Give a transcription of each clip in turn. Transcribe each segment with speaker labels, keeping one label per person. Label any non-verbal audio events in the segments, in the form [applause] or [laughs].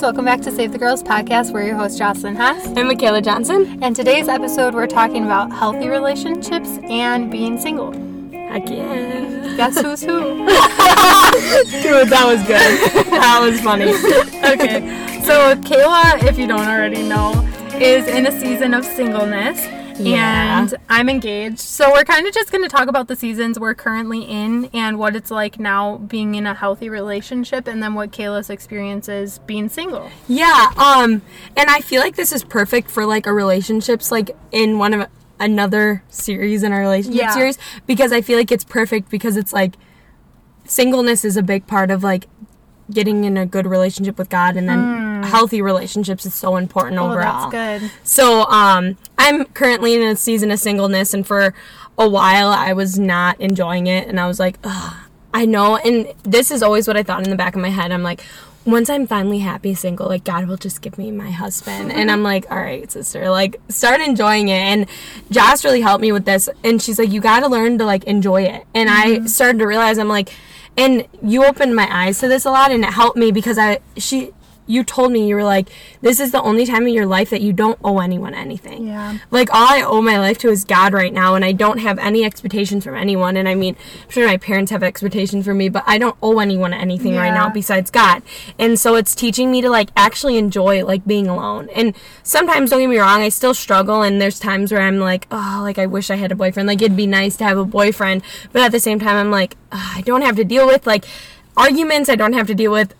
Speaker 1: Welcome back to Save the Girls podcast. We're your host, Jocelyn Haas.
Speaker 2: I'm Michaela Johnson.
Speaker 1: And today's episode, we're talking about healthy relationships and being single.
Speaker 2: Heck yeah.
Speaker 1: Guess who's who? [laughs]
Speaker 2: Dude, that was good. That was funny.
Speaker 1: okay. So, Kayla, if you don't already know, is in a season of singleness.
Speaker 2: Yeah.
Speaker 1: And I'm engaged. So, we're kind of just going to talk about the seasons we're currently in and what it's like now being in a healthy relationship and then what Kayla's experience is being single.
Speaker 2: Yeah, um, and I feel like this is perfect for like a relationships like in one of another series in our relationship
Speaker 1: Yeah.
Speaker 2: series because I feel like it's perfect because it's like singleness is a big part of like getting in a good relationship with God and then healthy relationships is so important.
Speaker 1: Oh,
Speaker 2: overall.
Speaker 1: that's good.
Speaker 2: So, um, I'm currently in a season of singleness, and for a while I was not enjoying it, and I was like, Ugh, I know, and this is always what I thought in the back of my head. I'm like, once I'm finally happy single, like God will just give me my husband, and I'm like, all right, sister, like start enjoying it. And Joss really helped me with this, and she's like, you got to learn to like enjoy it, and I started to realize I'm like, and you opened my eyes to this a lot, and it helped me because I she you told me you were like this is the only time in your life that you don't owe anyone anything.
Speaker 1: Yeah.
Speaker 2: like all i owe my life to is god right now and i don't have any expectations from anyone and i mean i'm sure my parents have expectations for me but i don't owe anyone anything right now besides god. And so it's teaching me to like actually enjoy like being alone. And sometimes don't get me wrong i still struggle and there's times where i'm like oh like i wish i had a boyfriend. Like it'd be nice to have a boyfriend but at the same time i'm like "Ugh, i don't have to deal with like arguments i don't have to deal with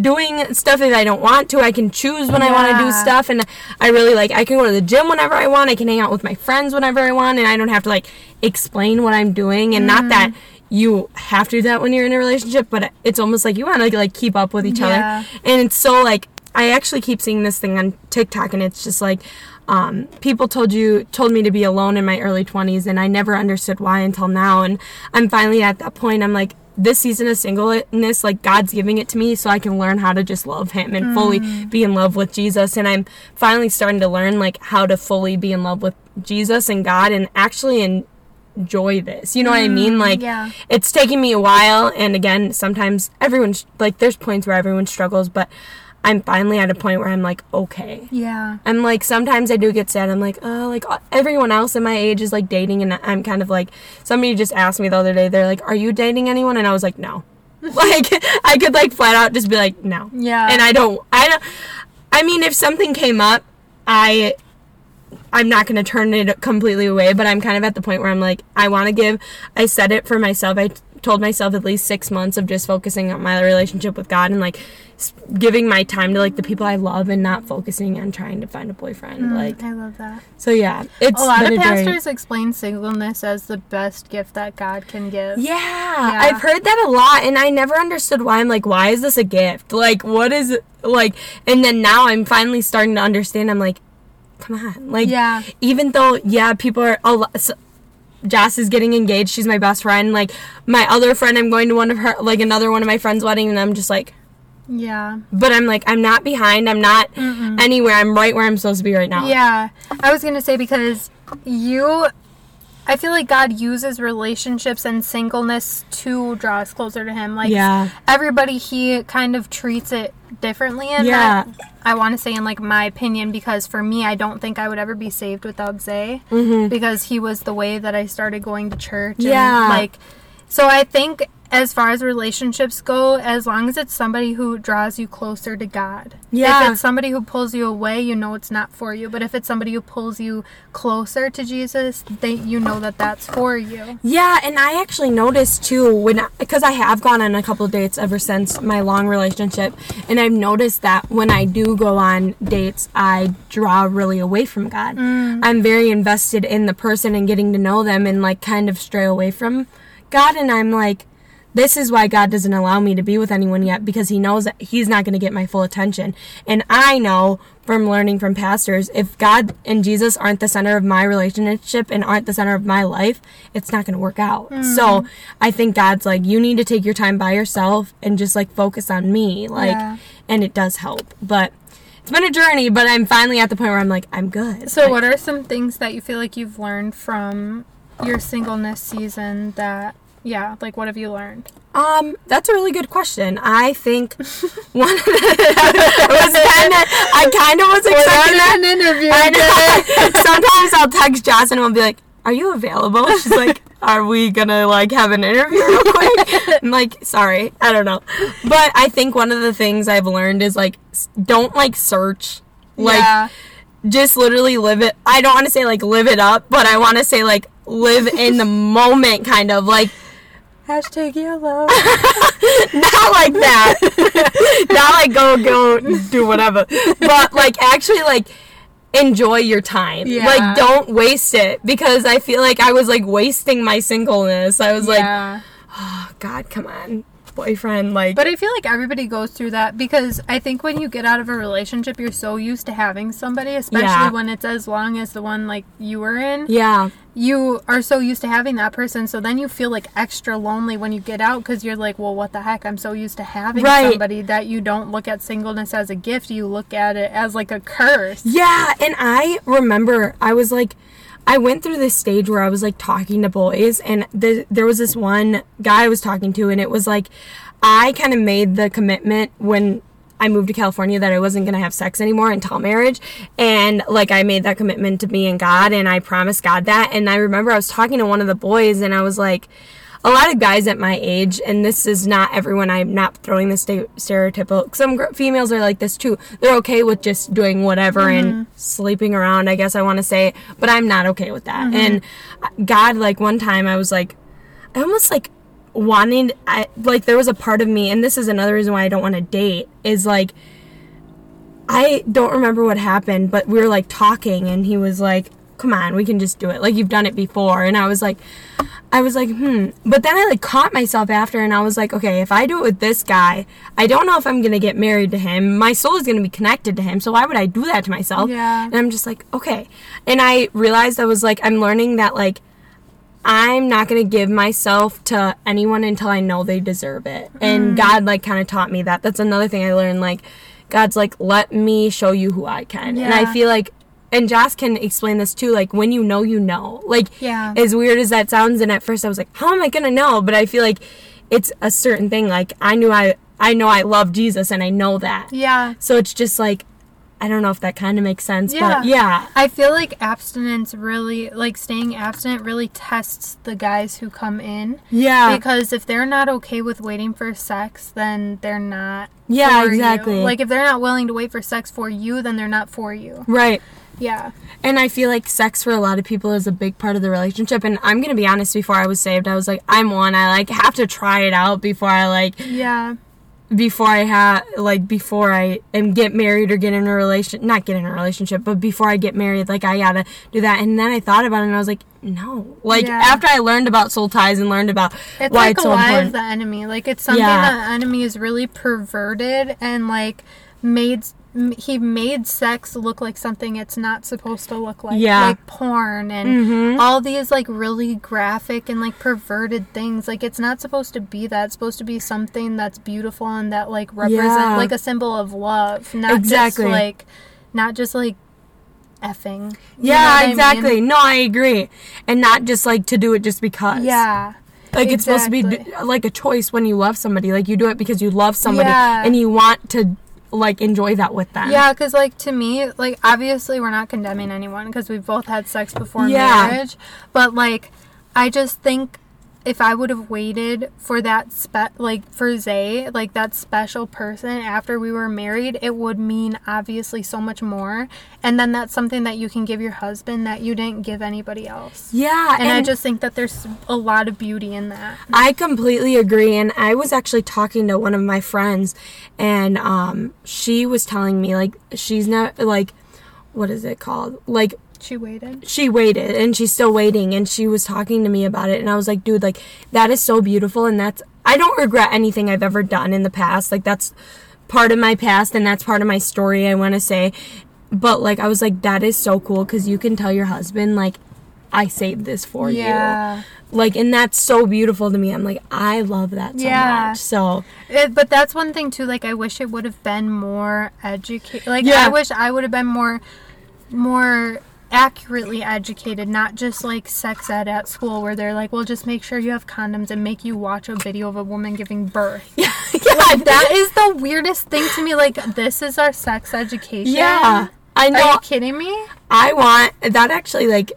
Speaker 2: doing stuff that I don't want to. I can choose when I want to do stuff and I really like I can go to the gym whenever I want. I can hang out with my friends whenever I want and I don't have to like explain what I'm doing and not that you have to do that when you're in a relationship, but it's almost like you want to like keep up with each
Speaker 1: Yeah.
Speaker 2: other. And it's so like I actually keep seeing this thing on TikTok and it's just like um, people told you told me to be alone in my early 20s and I never understood why until now and I'm finally at that point I'm like this season of singleness like God's giving it to me so I can learn how to just love him and fully mm. be in love with Jesus. And I'm finally starting to learn like how to fully be in love with Jesus and God and actually enjoy this. You know what I mean? Mm, like
Speaker 1: yeah.
Speaker 2: it's taking me a while. And again sometimes everyone like there's points where everyone struggles but I'm finally at a point where I'm like okay
Speaker 1: Yeah.
Speaker 2: I'm like sometimes I do get sad. I'm like, oh, like everyone else in my age is like dating, and I'm kind of like somebody just asked me the other day. They're like, "Are you dating anyone?" And I was like, "No." [laughs] like I could like flat out just be like, "No."
Speaker 1: Yeah.
Speaker 2: And I don't. I don't. I mean, if something came up, I. I'm not going to turn it completely away, but I'm kind of at the point where I'm like, I want to give. I said it for myself. I told myself at least six months of just focusing on my relationship with God and like giving my time to like the people I love and not focusing on trying to find a boyfriend. Mm, like,
Speaker 1: I love that.
Speaker 2: so yeah, it's
Speaker 1: A lot of
Speaker 2: a very-
Speaker 1: pastors explain singleness as the best gift that God can give.
Speaker 2: Yeah, I've heard that a lot, and I never understood why. I'm like, why is this a gift? Like, what is it? like? And then now I'm finally starting to understand. I'm like, come on, like,
Speaker 1: Yeah.
Speaker 2: Even though, yeah, people are a lot. So, Joss is getting engaged. She's my best friend. Like my other friend, I'm going to one of her, like another one of my friends' wedding, and I'm just like,
Speaker 1: Yeah.
Speaker 2: but I'm like, I'm not behind. I'm not anywhere. I'm right where I'm supposed to be right now.
Speaker 1: Yeah. I was going to say because you I feel like God uses relationships and singleness to draw us closer to him. Like
Speaker 2: Yeah.
Speaker 1: everybody he kind of treats it differently and
Speaker 2: Yeah.
Speaker 1: that I want to say in like my opinion because for me I don't think I would ever be saved without Zay because he was the way that I started going to church
Speaker 2: Mm-hmm. Yeah.
Speaker 1: and like so I think as far as relationships go, as long as it's somebody who draws you closer to God.
Speaker 2: Yeah.
Speaker 1: If it's somebody who pulls you away, you know it's not for you. But if it's somebody who pulls you closer to Jesus, they you know that that's for you.
Speaker 2: Yeah, and I actually noticed too when because I have gone on a couple of dates ever since my long relationship, and I've noticed that when I do go on dates, I draw really away from God. Mm. I'm very invested in the person and getting to know them, and like kind of stray away from God, and I'm like. This is why God doesn't allow me to be with anyone yet because He knows that He's not going to get my full attention. And I know from learning from pastors, if God and Jesus aren't the center of my relationship and aren't the center of my life, it's not going to work out. Mm. So I think God's like, you need to take your time by yourself and just like focus on me. Like,
Speaker 1: Yeah.
Speaker 2: and it does help. But it's been a journey, but I'm finally at the point where I'm like, I'm good.
Speaker 1: So
Speaker 2: Like,
Speaker 1: what are some things that you feel like you've learned from your singleness season that Yeah, like what have you learned?
Speaker 2: Um, that's a really good question. I think [laughs] one of the was kind of I kind of was expecting that.
Speaker 1: interview.
Speaker 2: I. [laughs] Sometimes I'll text Joss and I'll be like, "Are you available?" She's like, [laughs] "Are we gonna like have an interview real quick?" I'm like, "Sorry, I don't know." But I think one of the things I've learned is like, don't like search, like
Speaker 1: yeah.
Speaker 2: just literally live it. I don't want to say like live it up, but I want to say like live in the moment, kind of like
Speaker 1: Hashtag YOLO. [laughs]
Speaker 2: not like that. [laughs] not like go go do whatever. But like actually like enjoy your time.
Speaker 1: Yeah.
Speaker 2: Like don't waste it because I feel like I was like wasting my singleness. I was like, oh god, come on. Boyfriend like
Speaker 1: But I feel like everybody goes through that because I think when you get out of a relationship, you're so used to having somebody, especially
Speaker 2: Yeah.
Speaker 1: when it's as long as the one like you were in.
Speaker 2: yeah.
Speaker 1: You are so used to having that person, so then you feel like extra lonely when you get out because you're like, well, what the heck? I'm so used to having
Speaker 2: Right.
Speaker 1: somebody that you don't look at singleness as a gift. You look at it as like a curse.
Speaker 2: Yeah, and I remember I was like, I went through this stage where I was like talking to boys, and the, there was this one guy I was talking to, and it was like, I kind of made the commitment when I moved to California that I wasn't gonna have sex anymore until marriage, and like I made that commitment to me and God, and I promised God that, and I remember I was talking to one of the boys, and I was like. A lot of guys at my age, and this is not everyone. I'm not throwing this sta- stereotypical. Some gr- females are like this too. They're okay with just doing whatever and sleeping around. I guess I want to say, but I'm not okay with that. And uh, God, like one time, I was like, I almost like wanting. I like there was a part of me, and this is another reason why I don't want to date. Is like I don't remember what happened, but we were like talking, and he was like, "Come on, we can just do it. Like you've done it before." And I was like, I was like, hmm. But then I like caught myself after, and I was like, okay, if I do it with this guy, I don't know if I'm gonna get married to him. My soul is gonna be connected to him, so why would I do that to myself?
Speaker 1: Yeah.
Speaker 2: And I'm just like, okay. And I realized I was like, I'm learning that like. I'm not going to give myself to anyone until I know they deserve it. And God like kind of taught me that. That's another thing I learned like God's like let me show you who I can. Yeah. And I feel like and Joss can explain this too like when you know you know. Like
Speaker 1: Yeah.
Speaker 2: as weird as that sounds and at first I was like how am I going to know? But I feel like it's a certain thing like I knew I I know I love Jesus and I know that.
Speaker 1: Yeah.
Speaker 2: So it's just like I don't know if that kind of makes sense,
Speaker 1: Yeah.
Speaker 2: but yeah.
Speaker 1: I feel like abstinence really, like staying abstinent, really tests the guys who come in.
Speaker 2: Yeah.
Speaker 1: Because if they're not okay with waiting for sex, then they're not.
Speaker 2: Yeah,
Speaker 1: for you.
Speaker 2: exactly.
Speaker 1: Like if they're not willing to wait for sex for you, then they're not for you.
Speaker 2: right.
Speaker 1: Yeah.
Speaker 2: And I feel like sex for a lot of people is a big part of the relationship. And I'm gonna be honest, before I was saved, I was like, I'm one. I like have to try it out before I like
Speaker 1: Yeah.
Speaker 2: Before I have like before I am get married or get in a relation not get in a relationship, but before I get married, like I gotta do that. And then I thought about it and I was like, no. Like
Speaker 1: Yeah.
Speaker 2: after I learned about soul ties and learned about
Speaker 1: It's
Speaker 2: why
Speaker 1: like
Speaker 2: it's so
Speaker 1: lie of
Speaker 2: important.
Speaker 1: the enemy. Like it's something
Speaker 2: Yeah.
Speaker 1: the enemy is really perverted and like made. He made sex look like something it's not supposed to look like.
Speaker 2: Yeah.
Speaker 1: Like porn and
Speaker 2: Mhm.
Speaker 1: all these like really graphic and like perverted things. Like it's not supposed to be that. It's supposed to be something that's beautiful and that like represent
Speaker 2: Yeah.
Speaker 1: like a symbol of love. Not
Speaker 2: Exactly.
Speaker 1: just like not just like effing.
Speaker 2: Yeah,
Speaker 1: what I mean?
Speaker 2: exactly. No, I agree. And not just like to do it just because.
Speaker 1: Yeah.
Speaker 2: Like it's supposed to be like a choice when you love somebody. Like you do it because you love somebody
Speaker 1: Yeah.
Speaker 2: and you want to like enjoy that with them.
Speaker 1: Yeah, because like to me, like obviously we're not condemning anyone because we've both had sex before
Speaker 2: Yeah.
Speaker 1: marriage, but like I just think if I would have waited for that spe- like for Zay, like that special person after we were married, it would mean obviously so much more. And then that's something that you can give your husband that you didn't give anybody else.
Speaker 2: Yeah,
Speaker 1: And, I just think that there's a lot of beauty in that.
Speaker 2: I completely agree. And I was actually talking to one of my friends, and um, she was telling me like she's not like, what is it called? Like
Speaker 1: She waited.
Speaker 2: she waited and she's still waiting and she was talking to me about it and I was like, dude, like that is so beautiful and that's I don't regret anything I've ever done in the past. Like that's part of my past and that's part of my story I want to say. But like I was like that is so cool cuz you can tell your husband like I saved this for
Speaker 1: Yeah.
Speaker 2: you. Like and that's so beautiful to me. I'm like I love that so
Speaker 1: Yeah.
Speaker 2: much. So,
Speaker 1: It, but that's one thing too. Like I wish it would have been more educated. Like
Speaker 2: Yeah.
Speaker 1: I wish I would have been more, more accurately educated, not just like sex ed at school where they're like, well, just make sure you have condoms and make you watch a video of a woman giving birth. [laughs]
Speaker 2: yeah, [laughs]
Speaker 1: Like, that is the weirdest thing to me. Like, this is our sex education.
Speaker 2: yeah. I know.
Speaker 1: Are you kidding me?
Speaker 2: I want that actually like.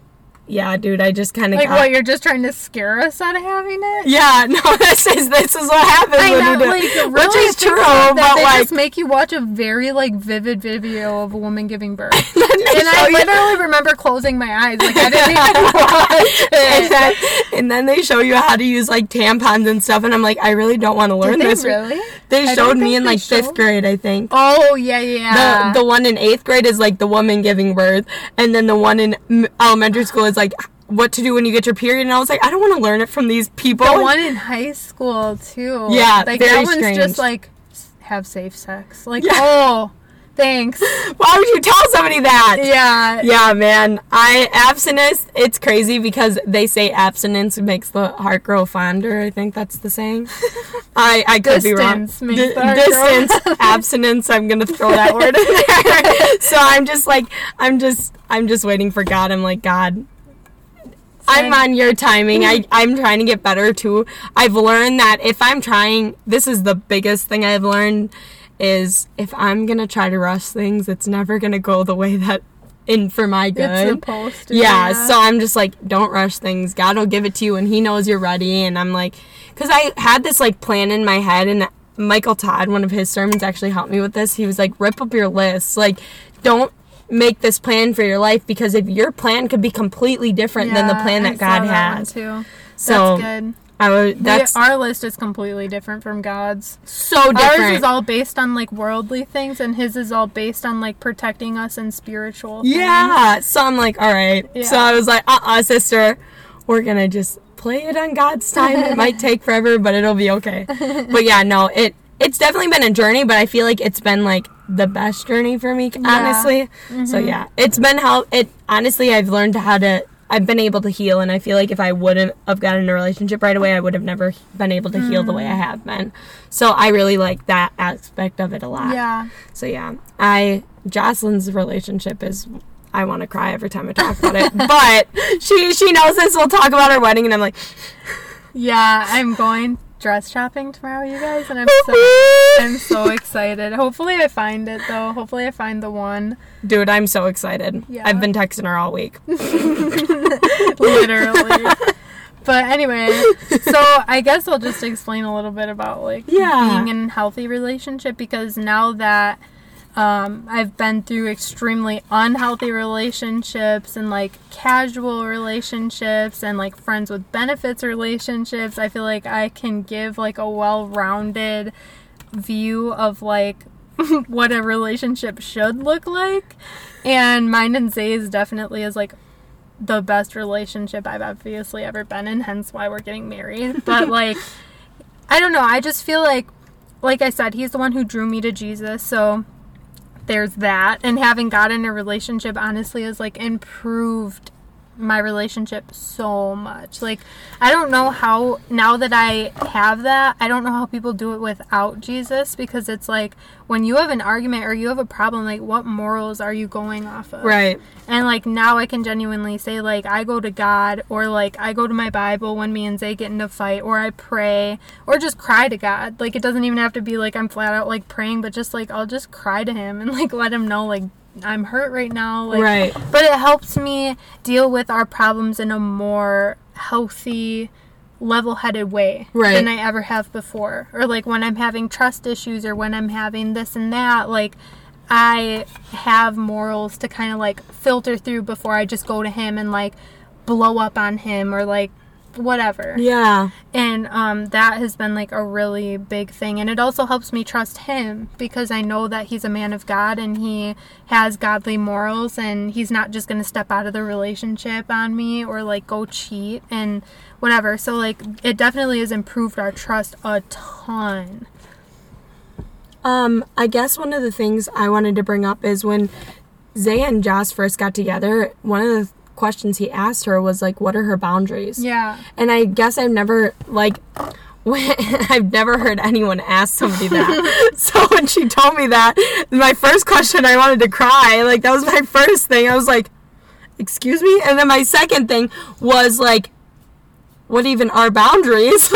Speaker 2: Yeah, dude. I just kind of
Speaker 1: Like,
Speaker 2: got.
Speaker 1: what, you're just trying to scare us out of having it?
Speaker 2: Yeah, [laughs] no, this is this is what happens
Speaker 1: I
Speaker 2: when
Speaker 1: know,
Speaker 2: you do,
Speaker 1: like,
Speaker 2: which
Speaker 1: really
Speaker 2: is true,
Speaker 1: that.
Speaker 2: but
Speaker 1: they
Speaker 2: like
Speaker 1: just make you watch a very like vivid video of a woman giving birth, [laughs] and I
Speaker 2: you-
Speaker 1: literally remember closing my eyes, like I didn't even [laughs] watch
Speaker 2: and
Speaker 1: it.
Speaker 2: then, and then they show you how to use like tampons and stuff, and I'm like, I really don't want to learn
Speaker 1: Did
Speaker 2: this.
Speaker 1: really?
Speaker 2: They
Speaker 1: I
Speaker 2: showed me in like fifth grade, I think.
Speaker 1: Oh yeah, yeah.
Speaker 2: The the one in eighth grade is like the woman giving birth, and then the one in elementary school is like what to do when you get your period. And I was like, I don't want to learn it from these people.
Speaker 1: The one in high school too.
Speaker 2: Yeah,
Speaker 1: like
Speaker 2: very
Speaker 1: that one's
Speaker 2: strange.
Speaker 1: just like have safe sex. Like
Speaker 2: Yeah.
Speaker 1: oh, thanks. [laughs]
Speaker 2: Why would you tell somebody that?
Speaker 1: Yeah,
Speaker 2: Yeah, man. I abstinence. It's crazy because they say abstinence makes the heart grow fonder. I think that's the saying. [laughs] I I could be wrong.
Speaker 1: Distance the heart grow
Speaker 2: distance, [laughs] abstinence. I'm gonna throw that word in there. so I'm just like I'm just I'm just waiting for God. I'm like God. I'm on your timing. I, [laughs] I'm trying to get better too. I've learned that if I'm trying, this is the biggest thing I've learned is if I'm gonna try to rush things, it's never gonna go the way that in for my good.
Speaker 1: to.
Speaker 2: Yeah, so I'm just like, don't rush things. God will give it to you, and He knows you're ready. And I'm like, because I had this like plan in my head, and Michael Todd, one of his sermons, actually helped me with this. He was like, rip up your list. Like, don't make this plan for your life because if your plan could be completely different than the
Speaker 1: Yeah,
Speaker 2: plan
Speaker 1: I
Speaker 2: that God
Speaker 1: that one
Speaker 2: has.
Speaker 1: too.
Speaker 2: So
Speaker 1: that's good.
Speaker 2: I was
Speaker 1: That's
Speaker 2: that's
Speaker 1: our list is completely different from God's.
Speaker 2: so different.
Speaker 1: Ours is all based on like worldly things, and his is all based on like protecting us and spiritual. things.
Speaker 2: Yeah. So I'm like, all right. So I was like, uh uh sister, we're gonna just play it on God's time. It might take forever, but it'll be okay. [laughs] But yeah, no, it it's definitely been a journey, but I feel like it's been like the best journey for me, honestly. So mm-hmm. yeah, it's been how it honestly I've learned how to I've been able to heal and I feel like if I wouldn't have gotten in a relationship right away, I would have never been able to heal the way I mm. have been. So I really like that aspect of it a lot.
Speaker 1: Yeah.
Speaker 2: So yeah, I Jocelyn's relationship is I want to cry every time I talk about it. [laughs] but she she knows this. We'll talk about our wedding, and I'm like,
Speaker 1: Yeah, I'm going dress shopping tomorrow, you guys, and I'm so I'm so excited. Hopefully, I find it though. Hopefully, I find the one.
Speaker 2: dude, I'm so excited.
Speaker 1: Yeah.
Speaker 2: I've been texting her all week. [laughs]
Speaker 1: literally. but anyway, so I guess I'll just explain a little bit about like
Speaker 2: Yeah.
Speaker 1: being in a healthy relationship because now that um, I've been through extremely unhealthy relationships and like casual relationships and like friends with benefits relationships, I feel like I can give like a well-rounded view of like [laughs] what a relationship should look like. And mine and Zay's definitely is like the best relationship I've obviously ever been in, hence why we're getting married. [laughs] But like I don't know, I just feel like like I said, he's the one who drew me to Jesus, so there's that. And having God in a relationship honestly has like improved my relationship so much. Like I don't know how now that I have that, I don't know how people do it without Jesus because it's like when you have an argument or you have a problem, like what morals are you going off of?
Speaker 2: Right.
Speaker 1: And like now I can genuinely say like I go to God or like I go to my Bible when me and Zay get in a fight or I pray or just cry to God. Like it doesn't even have to be like I'm flat out like praying, but just like I'll just cry to him and like [laughs] let him know like I'm hurt right now. Like
Speaker 2: Right.
Speaker 1: but it helps me deal with our problems in a more healthy level-headed way
Speaker 2: Right.
Speaker 1: than I ever have before. Or like when I'm having trust issues or when I'm having this and that, like I have morals to kind of like filter through before I just go to him and like blow up on him or like whatever.
Speaker 2: Yeah.
Speaker 1: And um, that has been like a really big thing. And it also helps me trust him because I know that he's a man of God and he has godly morals and he's not just going to step out of the relationship on me or like go cheat and whatever. So, like, it definitely has improved our trust a ton.
Speaker 2: Um, I guess one of the things I wanted to bring up is when Zay and Joss first got together, one of the questions he asked her was like, "What are her boundaries?"
Speaker 1: Yeah.
Speaker 2: And I guess I've never like when, [laughs] I've never heard anyone ask somebody that. [laughs] so when she told me that, my first question I wanted to cry. Like that was my first thing. I was like, excuse me? And then my second thing was like, what even are boundaries? [laughs]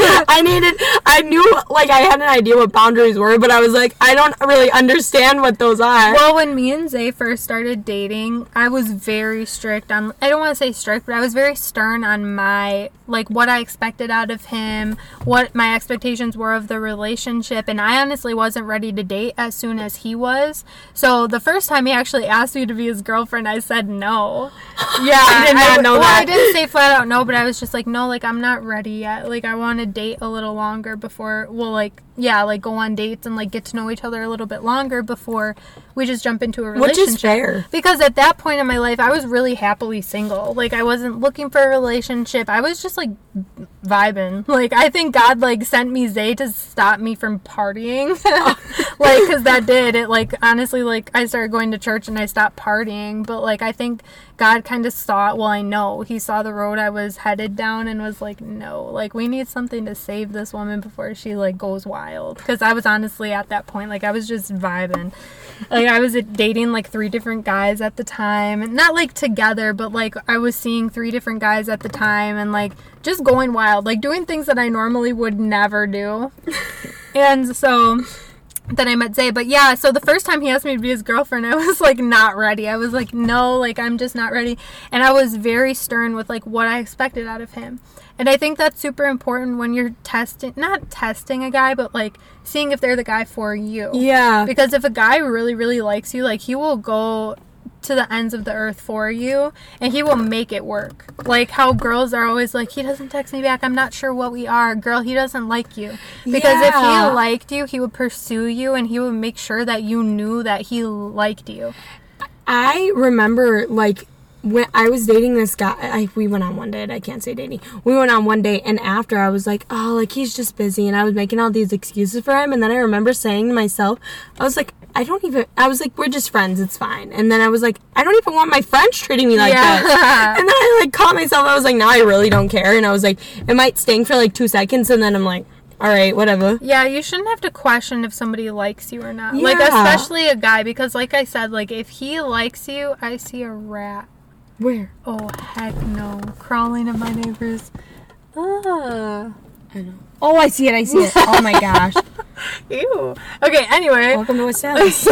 Speaker 2: I [laughs] I needed, I knew, like, I had an idea what boundaries were, but I was like, I don't really understand what those are.
Speaker 1: Well, when me and Zay first started dating, I was very strict on, I don't want to say strict, but I was very stern on my, like, what I expected out of him, what my expectations were of the relationship, and I honestly wasn't ready to date as soon as he was. So the first time he actually asked me to be his girlfriend, I said no. Yeah, [laughs]
Speaker 2: I did not know
Speaker 1: well,
Speaker 2: that.
Speaker 1: I didn't say flat out no, but I was just like, no, like I'm not ready yet. Like I want to date a little longer before, we'll like yeah, like go on dates and like get to know each other a little bit longer before we just jump into a relationship Which
Speaker 2: is fair.
Speaker 1: Because at that point in my life, I was really happily single. Like I wasn't looking for a relationship. I was just like vibing. [laughs] Like I think God like sent me Zay to stop me from partying. [laughs] like cuz that did. It like honestly like I started going to church and I stopped partying, but like I think God kind of saw well I know. He saw the road I was headed down and was like no, like we need something to save this woman before she like goes wild. Cuz I was honestly at that point like I was just vibing. Like I was uh, dating like three different guys at the time, not like together, but like I was seeing three different guys at the time, and like just going wild, like doing things that I normally would never do. [laughs] and so then I met Zay, but yeah, so the first time he asked me to be his girlfriend, [laughs] I was like not ready. I was like, no, like I'm just not ready, and I was very stern with like what I expected out of him. And I think that's super important when you're testing, not testing a guy, but like seeing if they're the guy for you.
Speaker 2: Yeah.
Speaker 1: Because if a guy really, really likes you, like he will go to the ends of the earth for you and he will make it work. Like how girls are always like, he doesn't text me back. I'm not sure what we are. Girl, he doesn't like you. Because if he liked you, he would pursue you and he would make sure that you knew that he liked you.
Speaker 2: I remember like when I was dating this guy, I, we went on one date. I can't say dating. We went on one date, and after I was like, oh, like he's just busy, and I was making all these excuses for him. And then I remember saying to myself, I was like, I don't even. I was like, we're just friends. It's fine. And then I was like, I don't even want my friends treating me like
Speaker 1: Yeah.
Speaker 2: this. And then I like caught myself. I was like, now I really don't care. And I was like, it might sting for like two seconds, and then I'm like, all right, whatever.
Speaker 1: Yeah, you shouldn't have to question if somebody likes you or not. Like, especially a guy, because, like I said, like, if he likes you, I see a rat.
Speaker 2: Where?
Speaker 1: Oh, heck no. Crawling in my neighbor's. Ah.
Speaker 2: I know. Oh, I see it. I see it. [laughs] Oh my gosh.
Speaker 1: Ew. Okay, anyway.
Speaker 2: Welcome to West [laughs] Dallas.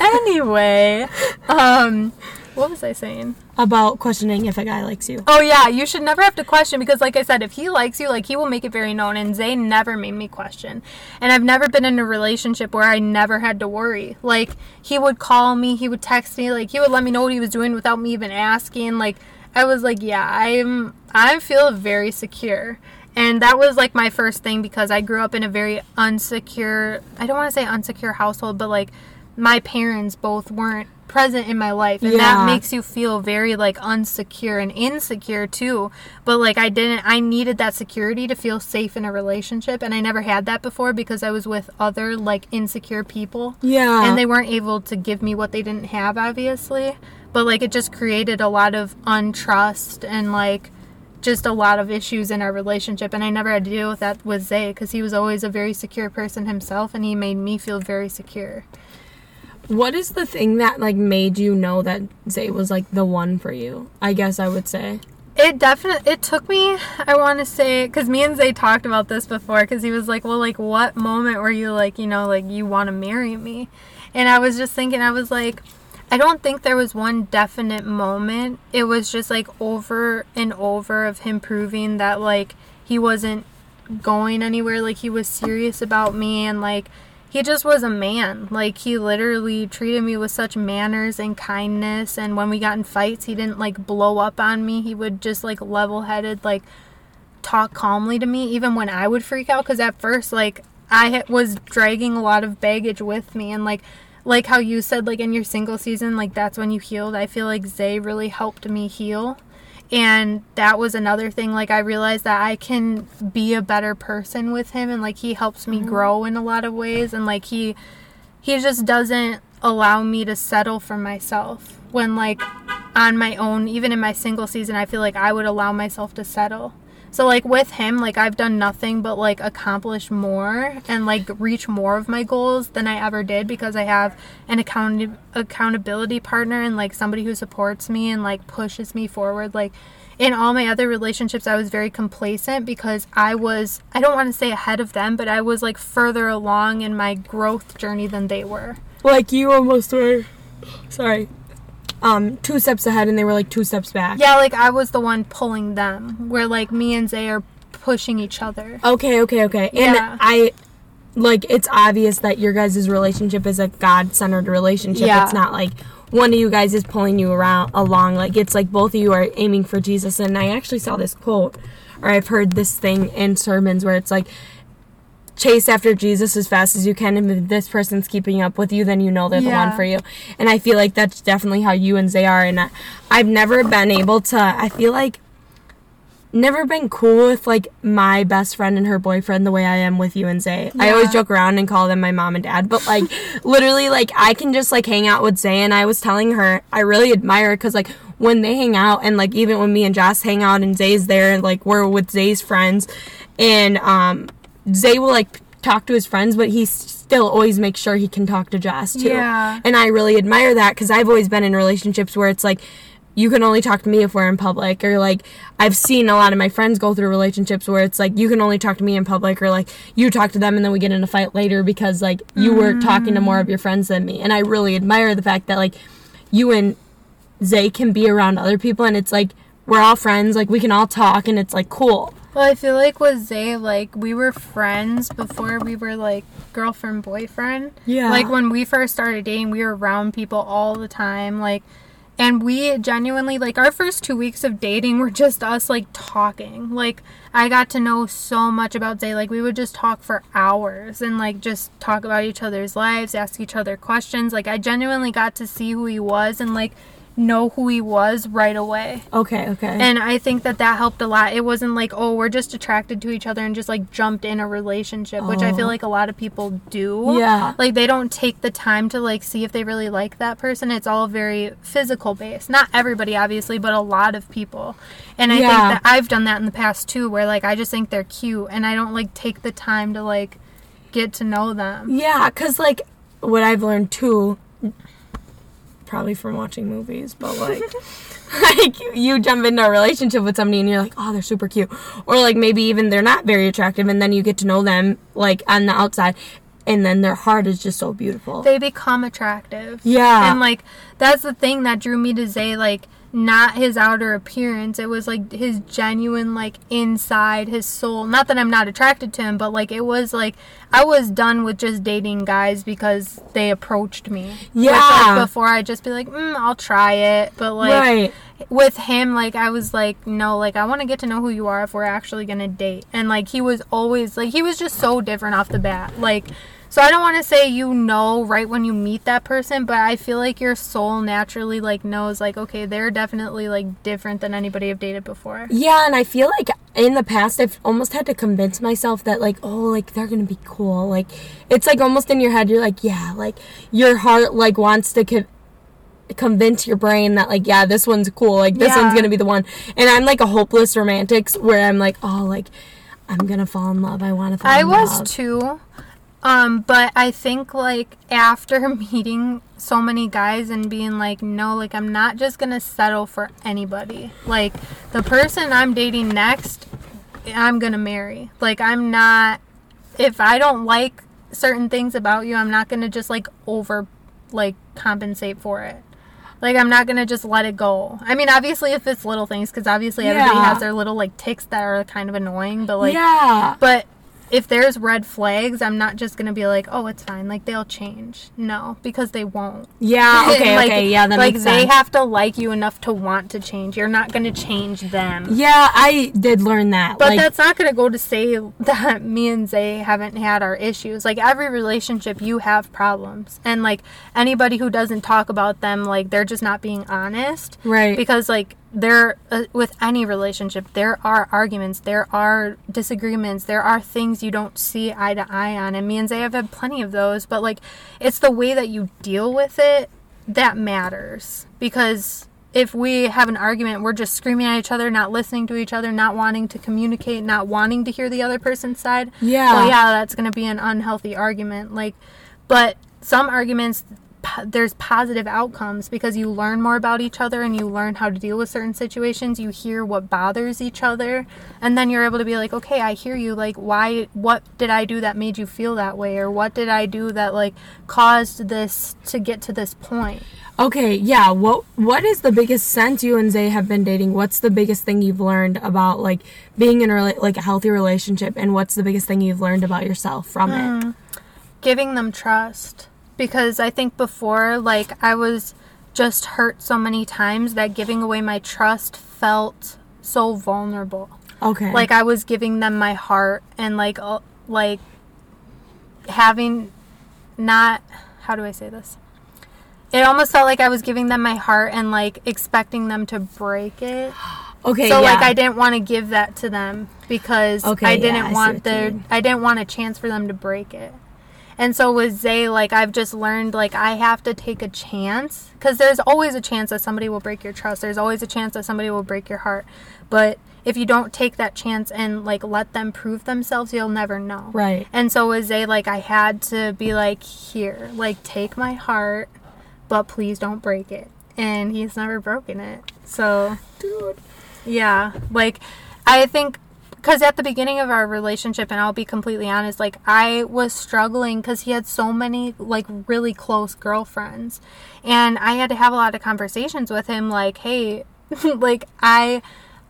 Speaker 1: anyway. Um, what was I saying?
Speaker 2: About questioning if a guy likes you.
Speaker 1: Oh yeah, you should never have to question because like I said, if he likes you, like he will make it very known and Zay never made me question. And I've never been in a relationship where I never had to worry. Like he would call me, he would text me, like he would let me know what he was doing without me even asking. Like I was like, yeah, I'm I feel very secure. And that was like my first thing because I grew up in a very unsecure, I don't want to say unsecure household, but like my parents both weren't present in my life. And that makes you feel very like unsecure and insecure too. But like i didn't i needed that security to feel safe in a relationship. And i never had that before because i was with other like insecure people.
Speaker 2: Yeah.
Speaker 1: and they weren't able to give me what they didn't have obviously. But like it just created a lot of untrust and like just a lot of issues in our relationship and i never had to deal with that with zay because he was always a very secure person himself and he made me feel very secure
Speaker 2: What is the thing that like made you know that Zay was like the one for you? I guess I would say.
Speaker 1: It definitely it took me. I want to say because me and Zay talked about this before because he was like, "Well, like what moment were you like, you know, like you want to marry me?" And I was just thinking, I was like, I don't think there was one definite moment. It was just like over and over of him proving that like he wasn't going anywhere, like he was serious about me and like he just was a man. Like he literally treated me with such manners and kindness and when we got in fights, he didn't like blow up on me. He would just like level-headed like talk calmly to me even when I would freak out cuz at first like I was dragging a lot of baggage with me and like like how you said like in your single season like that's when you healed. I feel like Zay really helped me heal. And that was another thing like I realized that I can be a better person with him and like he helps me mm-hmm. grow in a lot of ways and like he he just doesn't allow me to settle for myself when like on my own even in my single season I feel like I would allow myself to settle. So like with him, like I've done nothing but like accomplish more and like reach more of my goals than I ever did because I have an account accountability partner and like somebody who supports me and like pushes me forward. Like in all my other relationships, I was very complacent because I was I don't want to say ahead of them, but I was like further along in my growth journey than they were.
Speaker 2: Like you almost were. Sorry. Um, two steps ahead, and they were like two steps back.
Speaker 1: Yeah, like I was the one pulling them, where like me and Zay are pushing each other.
Speaker 2: Okay, okay, okay. And
Speaker 1: Yeah.
Speaker 2: I like it's obvious that your guys' relationship is a God centered relationship.
Speaker 1: Yeah.
Speaker 2: It's not like one of you guys is pulling you around along. Like it's like both of you are aiming for Jesus. And I actually saw this quote or I've heard this thing in sermons where it's like chase after Jesus as fast as you can and if this person's keeping up with you then you know they're the one for you. And I feel like that's definitely how you and Zay are and I, I've never been able to I feel like never been cool with like my best friend and her boyfriend the way I am with you and Zay. I always joke around and call them my mom and dad, but like [laughs] literally like I can just like hang out with Zay and I was telling her I really admire it cuz like when they hang out and like even when me and Joss hang out and Zay's there and like we're with Zay's friends and um Zay will like talk to his friends but he still always makes sure he can talk to Joss too.
Speaker 1: Yeah.
Speaker 2: And I really admire that cuz I've always been in relationships where it's like you can only talk to me if we're in public or like I've seen a lot of my friends go through relationships where it's like you can only talk to me in public or like you talk to them and then we get in a fight later because like you were talking to more of your friends than me and I really admire the fact that like you and Zay can be around other people and it's like we're all friends like we can all talk and it's like cool
Speaker 1: Well, I feel like with Zay, like we were friends before we were like girlfriend boyfriend.
Speaker 2: Yeah.
Speaker 1: Like when we first started dating, we were around people all the time. Like, and we genuinely like our first two weeks of dating were just us like talking. Like I got to know so much about Zay. Like we would just talk for hours and like just talk about each other's lives, ask each other questions. Like I genuinely got to see who he was and like know who he was right away.
Speaker 2: okay okay
Speaker 1: And I think that that helped a lot. It wasn't like, oh, we're just attracted to each other and just like jumped in a relationship, which I feel
Speaker 2: Oh.
Speaker 1: like a lot of people do.
Speaker 2: Yeah.
Speaker 1: Like they don't take the time to like see if they really like that person. It's all very physical based. Not everybody, obviously, but a lot of people. And I think that I've done that in the past too, where like I just think they're cute and I don't like take the time to like get to know them.
Speaker 2: Yeah, because, like, what I've learned too, probably from watching movies, but [laughs] like, like you jump into a relationship with somebody and you're like, oh, they're super cute. Or like maybe even they're not very attractive and then you get to know them, like, on the outside. And then their heart is just so beautiful.
Speaker 1: they become attractive.
Speaker 2: Yeah.
Speaker 1: And like that's the thing that drew me to Zay, like not his outer appearance. It was like his genuine like inside, his soul. Not that I'm not attracted to him, but like it was like I was done with just dating guys because they approached me. Which,
Speaker 2: Yeah.
Speaker 1: like, before I'd just be like, mm, I'll try it. But like
Speaker 2: right.
Speaker 1: with him like i was like no like i want to get to know who you are if we're actually gonna date and like he was always like he was just so different off the bat like so i don't want to say you know right when you meet that person but i feel like your soul naturally like knows like okay they're definitely like different than anybody i've dated before
Speaker 2: Yeah, and I feel like in the past I've almost had to convince myself that like, oh, like they're gonna be cool. Like it's like almost in your head you're like, yeah, like your heart like wants to co- convince your brain that like, yeah, this one's cool. Like this
Speaker 1: Yeah.
Speaker 2: one's gonna be the one. And I'm like a hopeless romantic where I'm like, oh, like I'm gonna fall in love. I want to fall
Speaker 1: I was
Speaker 2: love.
Speaker 1: too. Um, but I think like after [laughs] meeting so many guys and being like, no, like I'm not just gonna settle for anybody. Like the person I'm dating next, I'm gonna marry. Like I'm not if I don't like certain things about you, I'm not gonna just like over like compensate for it. Like I'm not gonna just let it go. I mean, obviously if it's little things, because obviously everybody
Speaker 2: Yeah.
Speaker 1: has their little like ticks that are kind of annoying, but like
Speaker 2: yeah.
Speaker 1: but if there's red flags, I'm not just gonna be like, oh, it's fine. Like they'll change. No, because they won't.
Speaker 2: Yeah. [laughs] Okay.
Speaker 1: like,
Speaker 2: okay. Yeah. That
Speaker 1: like
Speaker 2: makes
Speaker 1: they
Speaker 2: sense.
Speaker 1: have to like you enough to want to change. You're not gonna change them.
Speaker 2: yeah, I did learn that.
Speaker 1: But
Speaker 2: like,
Speaker 1: that's not to go to say [laughs] that me and Zay haven't had our issues. Like every relationship, you have problems, and like anybody who doesn't talk about them, like they're just not being honest.
Speaker 2: Right.
Speaker 1: Because like there, uh, with any relationship, there are arguments, there are disagreements, there are things you don't see eye to eye on, and me and Zay have had plenty of those. But like, it's the way that you deal with it that matters because if we have an argument, we're just screaming at each other, not listening to each other, not wanting to communicate, not wanting to hear the other person's side.
Speaker 2: Yeah.
Speaker 1: Well, yeah, that's going to be an unhealthy argument. Like, but some arguments, there's positive outcomes because you learn more about each other and you learn how to deal with certain situations. You hear what bothers each other, and then you're able to be like, okay, I hear you. Like, why? What did I do that made you feel that way, or what did I do that like caused this to get to this point?
Speaker 2: Okay, yeah. What what is the biggest sense you and Zay have been dating? What's the biggest thing you've learned about like being in a like a healthy relationship, and what's the biggest thing you've learned about yourself from it? Hmm.
Speaker 1: giving them trust because I think before like I was just hurt so many times that giving away my trust felt so vulnerable.
Speaker 2: Okay.
Speaker 1: Like I was giving them my heart and like uh, like having not how do I say this? It almost felt like I was giving them my heart and like expecting them to break it. [gasps]
Speaker 2: okay.
Speaker 1: So
Speaker 2: yeah.
Speaker 1: like I didn't want to give that to them because
Speaker 2: Okay,
Speaker 1: I didn't
Speaker 2: I see
Speaker 1: want the. I didn't want a chance for them to break it. And so with Zay, like I've just learned, like I have to take a chance because there's always a chance that somebody will break your trust. There's always a chance that somebody will break your heart. But if you don't take that chance and like let them prove themselves, you'll never know.
Speaker 2: Right.
Speaker 1: And so with Zay, like I had to be like, here, like take my heart, but please don't break it. And he's never broken it. So
Speaker 2: Dude.
Speaker 1: yeah, like I think because at the beginning of our relationship, and I'll be completely honest, like I was struggling because he had so many like really close girlfriends, and I had to have a lot of conversations with him, like, hey, [laughs] like I,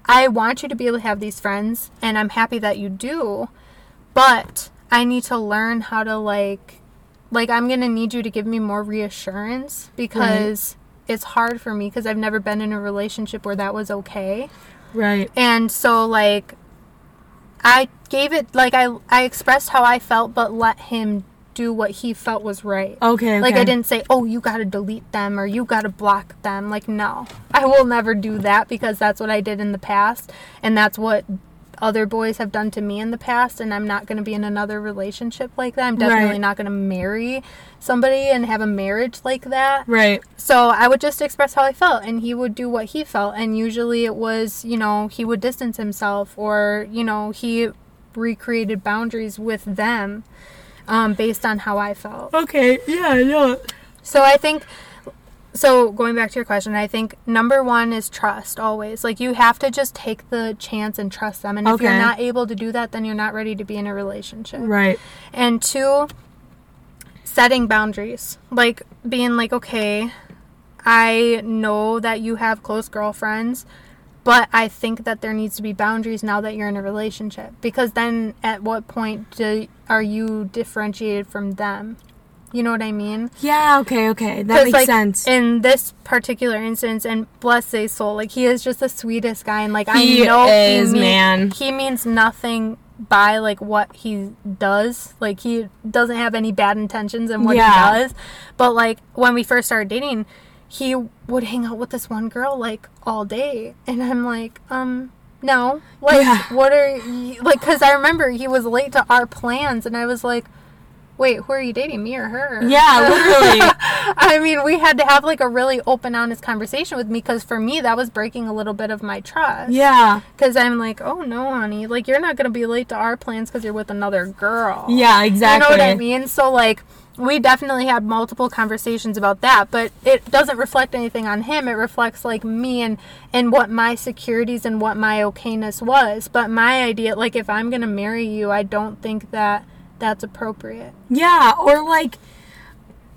Speaker 1: I want you to be able to have these friends, and I'm happy that you do, but I need to learn how to like, like I'm gonna need you to give me more reassurance because. It's hard for me because I've never been in a relationship where that was okay.
Speaker 2: Right.
Speaker 1: And so like I gave it like I I expressed how I felt but let him do what he felt was right.
Speaker 2: Okay.
Speaker 1: Like I didn't say, "Oh, you got to delete them or you got to block them." Like no. I will never do that because that's what I did in the past and that's what other boys have done to me in the past and I'm not going to be in another relationship like that. I'm definitely
Speaker 2: Right.
Speaker 1: not going to marry somebody and have a marriage like that.
Speaker 2: Right.
Speaker 1: So I would just express how I felt, and he would do what he felt. And usually it was, you know, he would distance himself, or you know, he recreated boundaries with them um, based on how I felt.
Speaker 2: Okay. Yeah. Yeah.
Speaker 1: So I think. So going back to your question, I think number one is trust always. Like you have to just take the chance and trust them. And if you're not able to do that, then you're not ready to be in a relationship.
Speaker 2: Right.
Speaker 1: And two, setting boundaries. Like being like, okay, I know that you have close girlfriends, but I think that there needs to be boundaries now that you're in a relationship. Because then at what point do, are you differentiated from them? You know what I mean?
Speaker 2: Yeah. Okay. Okay. That makes
Speaker 1: like,
Speaker 2: sense.
Speaker 1: In this particular instance, and bless his soul, like he is just the sweetest guy, and like
Speaker 2: He
Speaker 1: I know
Speaker 2: is,
Speaker 1: he mean-
Speaker 2: man.
Speaker 1: He means nothing by like what he does. Like he doesn't have any bad intentions in what
Speaker 2: Yeah.
Speaker 1: he does. But like when we first started dating, he would hang out with this one girl like all day, and I'm like, um. No, like,
Speaker 2: Yeah.
Speaker 1: what are you, like? Because I remember he was late to our plans, and I was like, "Wait, who are you dating, me or her?"
Speaker 2: yeah. Literally. [laughs]
Speaker 1: I mean, we had to have like a really open, honest conversation with me because for me, that was breaking a little bit of my trust.
Speaker 2: yeah.
Speaker 1: Because I'm like, oh no, honey, like you're not gonna be late to our plans because you're with another girl.
Speaker 2: Yeah. Exactly.
Speaker 1: You know what I mean? So like, we definitely had multiple conversations about that, but it doesn't reflect anything on him. It reflects like me and and what my securities and what my okayness was. But my idea, like, if I'm gonna marry you, I don't think that that's appropriate.
Speaker 2: Yeah, or like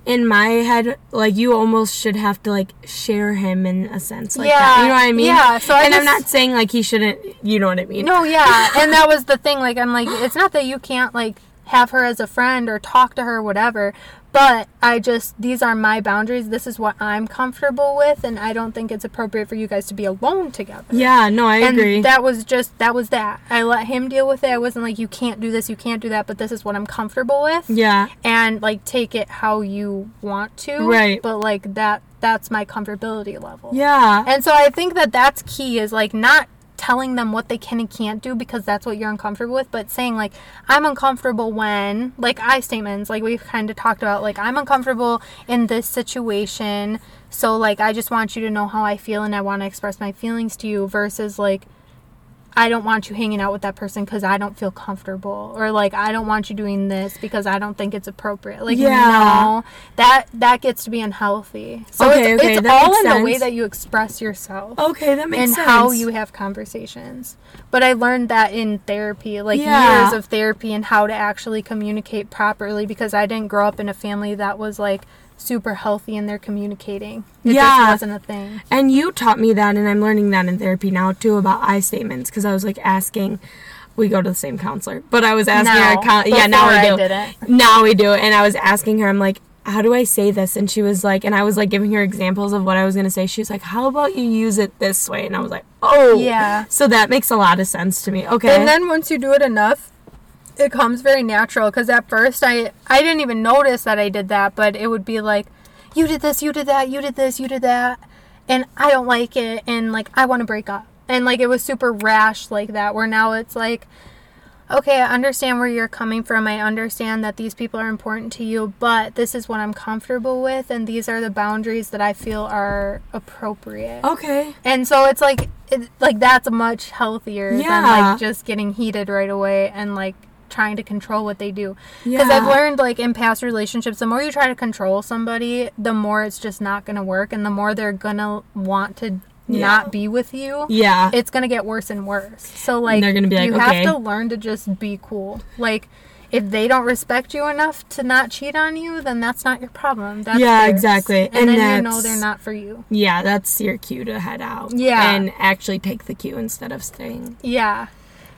Speaker 2: in my head, like you almost should have to like share him in a sense like that.
Speaker 1: Yeah,
Speaker 2: You know what I mean?
Speaker 1: yeah, so I
Speaker 2: and I'm not saying like he shouldn't. You know what I mean?
Speaker 1: No, yeah, [laughs] and that was the thing. Like, I'm like, it's not that you can't like have her as a friend or talk to her, whatever. But I just these are my boundaries. This is what I'm comfortable with, and I don't think it's appropriate for you guys to be alone together.
Speaker 2: Yeah. No, I
Speaker 1: and
Speaker 2: agree.
Speaker 1: that was just that was that. I let him deal with it. I wasn't like you can't do this, you can't do that, but this is what I'm comfortable with.
Speaker 2: yeah.
Speaker 1: And like take it how you want to.
Speaker 2: Right.
Speaker 1: But like that that's my comfortability level.
Speaker 2: Yeah.
Speaker 1: And so I think that that's key is like not telling them what they can and can't do because that's what you're uncomfortable with, but saying like I'm uncomfortable when like I statements like we've kind of talked about like I'm uncomfortable in this situation, so like I just want you to know how I feel and I want to express my feelings to you versus like I don't want you hanging out with that person because I don't feel comfortable, or like I don't want you doing this because I don't think it's appropriate. Like
Speaker 2: Yeah.
Speaker 1: no, that that gets to be unhealthy. So
Speaker 2: Okay,
Speaker 1: it's,
Speaker 2: okay,
Speaker 1: it's all in the way that you express yourself
Speaker 2: Okay, that makes
Speaker 1: and
Speaker 2: sense.
Speaker 1: And how you have conversations. But I learned that in therapy, like
Speaker 2: Yeah.
Speaker 1: years of therapy and how to actually communicate properly because I didn't grow up in a family that was like super healthy and they're communicating. It
Speaker 2: Yeah.
Speaker 1: just wasn't a thing.
Speaker 2: And you taught me that, and I'm learning that in therapy now too about I statements because I was like asking. We go to the same counselor, but I was asking
Speaker 1: Now.
Speaker 2: coun- yeah now we
Speaker 1: I
Speaker 2: do
Speaker 1: didn't.
Speaker 2: now we do, and I was asking her, I'm like, how do I say this? And she was like, and I was like giving her examples of what I was gonna say. She was like, how about you use it this way? And I was like, oh
Speaker 1: Yeah.
Speaker 2: So that makes a lot of sense to me. Okay.
Speaker 1: And then once you do it enough, it comes very natural. Because at first, I I didn't even notice that I did that, but it would be like, you did this, you did that, you did this, you did that, and I don't like it, and like I want to break up, and like it was super rash like that. Where now it's like. Okay, I understand where you're coming from. I understand that these people are important to you, but this is what I'm comfortable with, and these are the boundaries that I feel are appropriate.
Speaker 2: okay.
Speaker 1: And so it's like it, like that's much healthier than like just getting heated right away and like trying to control what they do. Because I've learned like in past relationships, the more you try to control somebody, the more it's just not gonna work, and the more they're gonna want to
Speaker 2: Yeah.
Speaker 1: not be with you.
Speaker 2: Yeah.
Speaker 1: It's gonna get worse and worse. So like
Speaker 2: they're gonna be like,
Speaker 1: you
Speaker 2: "Okay."
Speaker 1: have to learn to just be cool. Like if they don't respect you enough to not cheat on you, then that's not your problem. That's
Speaker 2: Yeah,
Speaker 1: theirs.
Speaker 2: exactly.
Speaker 1: And,
Speaker 2: And
Speaker 1: then you know they're not for you.
Speaker 2: yeah, that's your cue to head out.
Speaker 1: Yeah.
Speaker 2: And actually take the cue instead of staying.
Speaker 1: Yeah.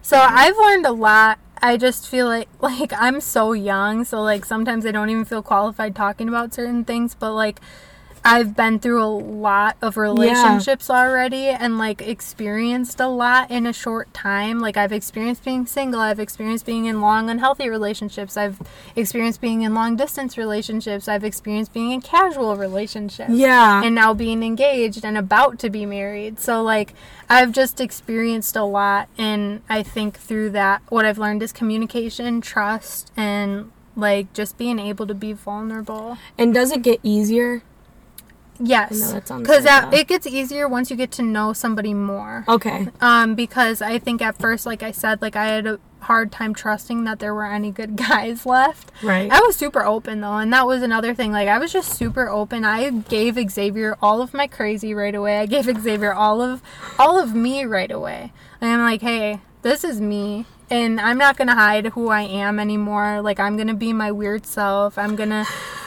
Speaker 1: So I've learned a lot. I just feel like [laughs] like I'm so young, so like sometimes I don't even feel qualified talking about certain things, but like I've been through a lot of relationships already and like experienced a lot in a short time. Like I've experienced being single, I've experienced being in long unhealthy relationships, I've experienced being in long distance relationships, I've experienced being in casual relationships
Speaker 2: Yeah.
Speaker 1: and now being engaged and about to be married. So like I've just experienced a lot and I think through that what I've learned is communication, trust and like just being able to be vulnerable.
Speaker 2: and does it get easier?
Speaker 1: Yes.
Speaker 2: No, that's on the
Speaker 1: Cuz
Speaker 2: side,
Speaker 1: it gets easier once you get to know somebody more.
Speaker 2: Okay.
Speaker 1: Um because I think at first like I said like I had a hard time trusting that there were any good [laughs] guys left.
Speaker 2: Right.
Speaker 1: I was super open though, and that was another thing. Like I was just super open. I gave Xavier all of my crazy right away. I gave Xavier all of all of me right away. And I'm like, hey, this is me. And I'm not gonna hide who I am anymore. Like I'm gonna be my weird self. I'm gonna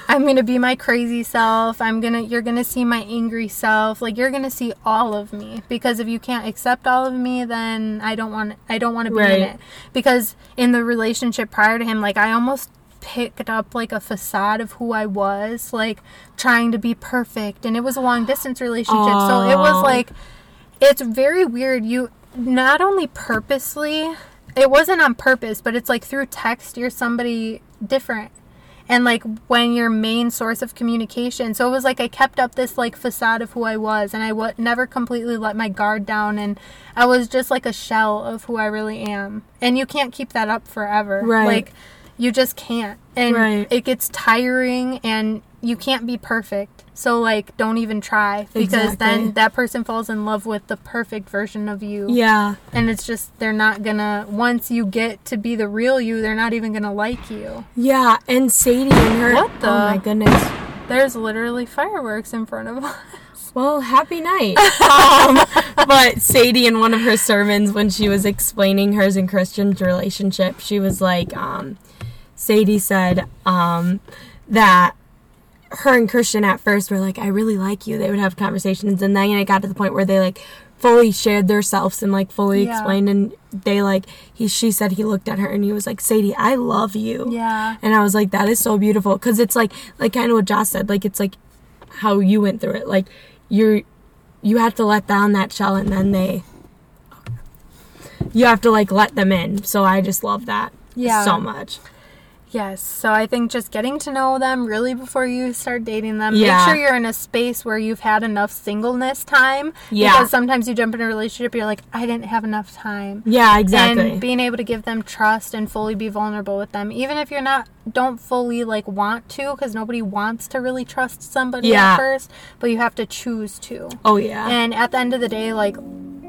Speaker 1: I'm gonna be my crazy self. I'm gonna you're gonna see my angry self. Like you're gonna see all of me. Because if you can't accept all of me, then I don't want I don't want to be
Speaker 2: Right.
Speaker 1: in it. Because in the relationship prior to him, like I almost picked up like a facade of who I was, like trying to be perfect. And it was a long distance relationship. So it was like it's very weird. You not only purposely, it wasn't on purpose, but it's like through text, you're somebody different. And like when your main source of communication, so it was like I kept up this like facade of who I was, and I w- never completely let my guard down, and I was just like a shell of who I really am. And you can't keep that up forever,
Speaker 2: Right.
Speaker 1: Like you just can't, and
Speaker 2: Right.
Speaker 1: it gets tiring, and you can't be perfect. So like, don't even try because
Speaker 2: Exactly.
Speaker 1: then that person falls in love with the perfect version of you.
Speaker 2: Yeah.
Speaker 1: And it's just they're not gonna once you get to be the real you, they're not even gonna like you.
Speaker 2: Yeah. And Sadie and her.
Speaker 1: What the-
Speaker 2: Oh my goodness.
Speaker 1: There's literally fireworks in front of us.
Speaker 2: Well, happy night. [laughs] um, but Sadie, in one of her sermons, when she was explaining hers and Christian's relationship, she was like, um, Sadie said um, that her and Christian at first were like, I really like you. They would have conversations, and then it got to the point where they like fully shared their selves and like fully
Speaker 1: Yeah.
Speaker 2: explained, and they like he she said he looked at her and he was like, Sadie, I love you.
Speaker 1: Yeah.
Speaker 2: And I was like, that is so beautiful. Cause it's like, like kind of what Josh said, like, it's like how you went through it. Like, you're, you have to let down that shell and then they, you have to like let them in. So I just love that
Speaker 1: Yeah.
Speaker 2: so much.
Speaker 1: Yes. So I think just getting to know them really before you start dating them.
Speaker 2: Yeah.
Speaker 1: Make sure you're in a space where you've had enough singleness time.
Speaker 2: Yeah.
Speaker 1: Because sometimes you jump in a relationship, you're like, I didn't have enough time.
Speaker 2: Yeah, exactly.
Speaker 1: And being able to give them trust and fully be vulnerable with them, even if you're not, don't fully like want to, because nobody wants to really trust somebody
Speaker 2: Yeah.
Speaker 1: at first, but you have to choose to.
Speaker 2: oh yeah.
Speaker 1: And at the end of the day, like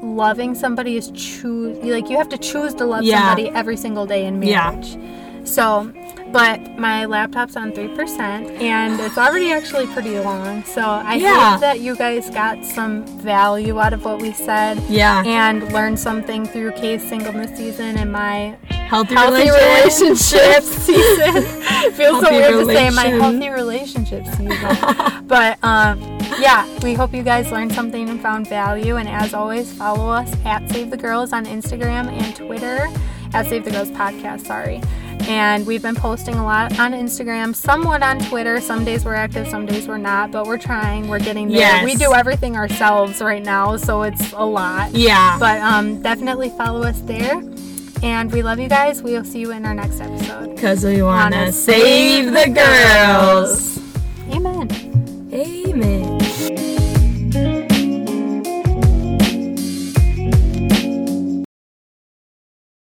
Speaker 1: loving somebody is choose like you have to choose to love
Speaker 2: Yeah.
Speaker 1: somebody every single day in marriage. Yeah. So, but my laptop's on 3% and it's already actually pretty long. So, I
Speaker 2: Yeah.
Speaker 1: hope that you guys got some value out of what we said
Speaker 2: yeah.
Speaker 1: and learned something through Kay's singleness season and my
Speaker 2: healthy,
Speaker 1: healthy
Speaker 2: relationships.
Speaker 1: relationship [laughs] season. [laughs] Feels so
Speaker 2: Healthy
Speaker 1: weird to say my healthy relationship season. [laughs] but um, yeah, we hope you guys learned something and found value. And as always, follow us at Save the Girls on Instagram and Twitter at Save the Girls Podcast. Sorry. And we've been posting a lot on Instagram, somewhat on Twitter. Some days we're active, some days we're not, but we're trying. We're getting there.
Speaker 2: Yes.
Speaker 1: We do everything ourselves right now, so it's a lot.
Speaker 2: Yeah.
Speaker 1: But um, definitely follow us there. And we love you guys. We'll see you in our next episode.
Speaker 2: Because we want to save the girls. Amen. Amen.